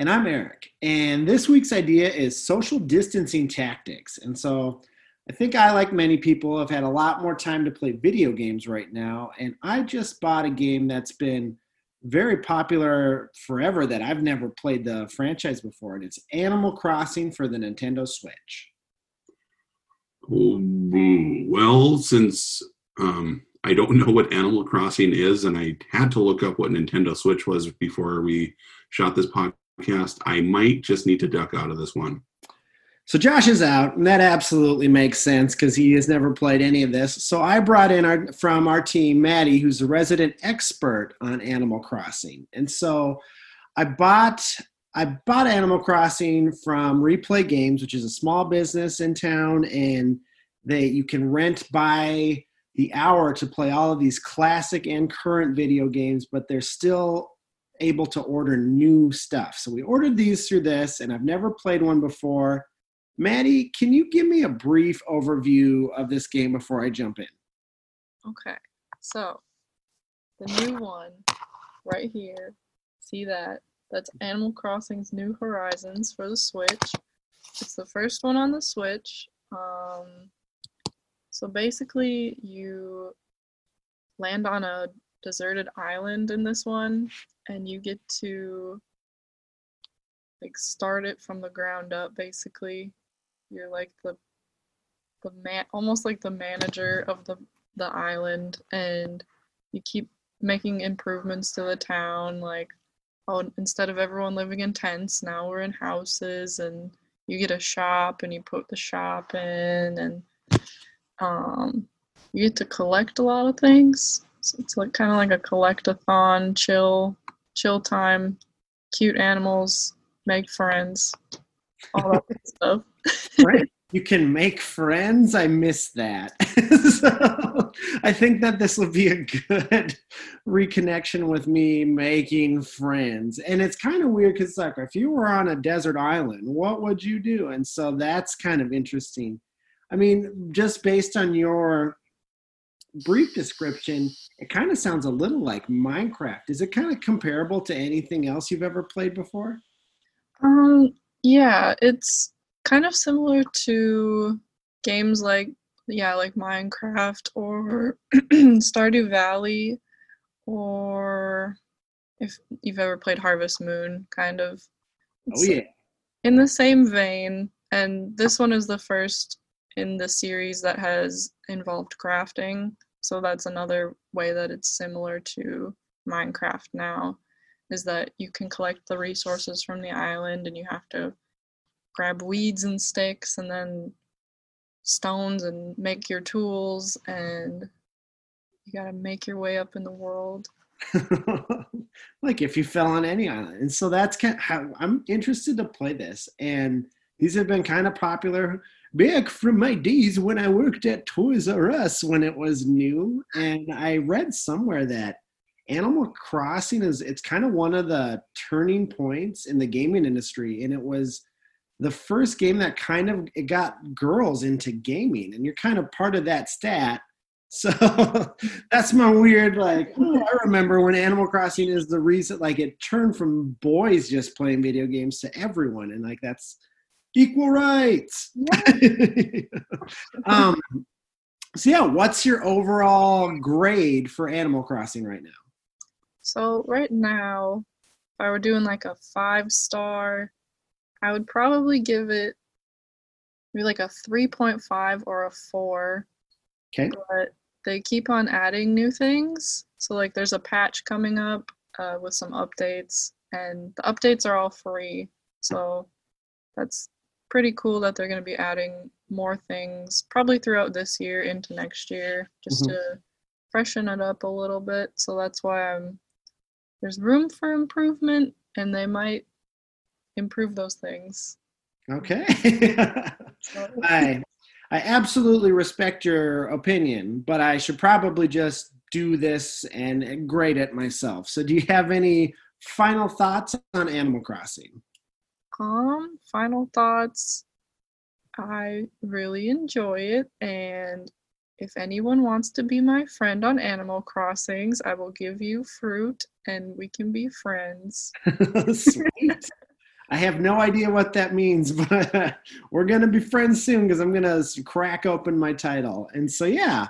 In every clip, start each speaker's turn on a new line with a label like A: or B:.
A: And I'm Eric. And this week's idea is social distancing tactics. And so I think I, like many people, have had a lot more time to play video games right now. And I just bought a game that's been very popular forever that I've never played the franchise before. And it's Animal Crossing for the Nintendo Switch.
B: Well, since um, I don't know what Animal Crossing is, and I had to look up what Nintendo Switch was before we shot this podcast, I might just need to duck out of this one.
A: So Josh is out, and that absolutely makes sense because he has never played any of this. So I brought in our from our team Maddie, who's a resident expert on Animal Crossing, and so I bought I bought Animal Crossing from Replay Games, which is a small business in town, and they you can rent by the hour to play all of these classic and current video games, but they're still able to order new stuff. So we ordered these through this, and I've never played one before. Maddie, can you give me a brief overview of this game before I jump in?
C: Okay, so the new one right here, see that? That's Animal Crossing's New Horizons for the Switch. It's the first one on the Switch. Um, so basically, you land on a deserted island in this one, and you get to like start it from the ground up basically. You're like the the man almost like the manager of the the island and you keep making improvements to the town like oh instead of everyone living in tents now we're in houses and you get a shop and you put the shop in and um you get to collect a lot of things so it's like kind of like a collect-a-thon chill chill time cute animals make friends all that good stuff
A: right. You can make friends. I miss that. so I think that this would be a good reconnection with me making friends. And it's kind of weird because, like, if you were on a desert island, what would you do? And so that's kind of interesting. I mean, just based on your brief description, it kind of sounds a little like Minecraft. Is it kind of comparable to anything else you've ever played before?
C: Um, yeah, it's kind of similar to games like yeah like minecraft or stardew valley or if you've ever played harvest moon kind of
A: oh yeah
C: in the same vein and this one is the first in the series that has involved crafting. So that's another way that it's similar to minecraft now is that you can collect the resources from the island and you have to grab weeds and sticks and then stones and make your tools and you got to make your way up in the world.
A: Like if you fell on any island. And so that's kind of how i'm interested to play this and these have been kind of popular back from my days when i worked at toys r us when it was new and i read somewhere that animal crossing is it's kind of one of the turning points in the gaming industry and it was the first game that kind of it got girls into gaming and you're kind of part of that stat. So that's my weird like oh, i remember when animal crossing is the reason like it turned from boys just playing video games to everyone and like that's equal rights um so yeah what's your overall grade for animal crossing right now
C: so right now if i were doing like a five star I would probably give it maybe like a 3.5 or a 4.
A: Okay.
C: But they keep on adding new things. So, like, there's a patch coming up uh, with some updates, and the updates are all free. So, that's pretty cool that they're going to be adding more things probably throughout this year into next year just mm-hmm. to freshen it up a little bit. So, that's why I'm there's room for improvement, and they might improve those things.
A: Okay. I I absolutely respect your opinion, but I should probably just do this and grade it myself. So, do you have any final thoughts on Animal Crossing?
C: Um, final thoughts. I really enjoy it, and if anyone wants to be my friend on Animal Crossings, I will give you fruit and we can be friends.
A: Sweet. I have no idea what that means, but we're going to be friends soon because I'm going to crack open my title. And so, yeah,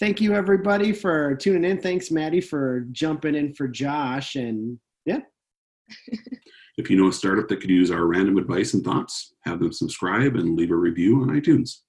A: thank you everybody for tuning in. Thanks, Maddie, for jumping in for Josh. And yeah.
B: if you know a startup that could use our random advice and thoughts, have them subscribe and leave a review on iTunes.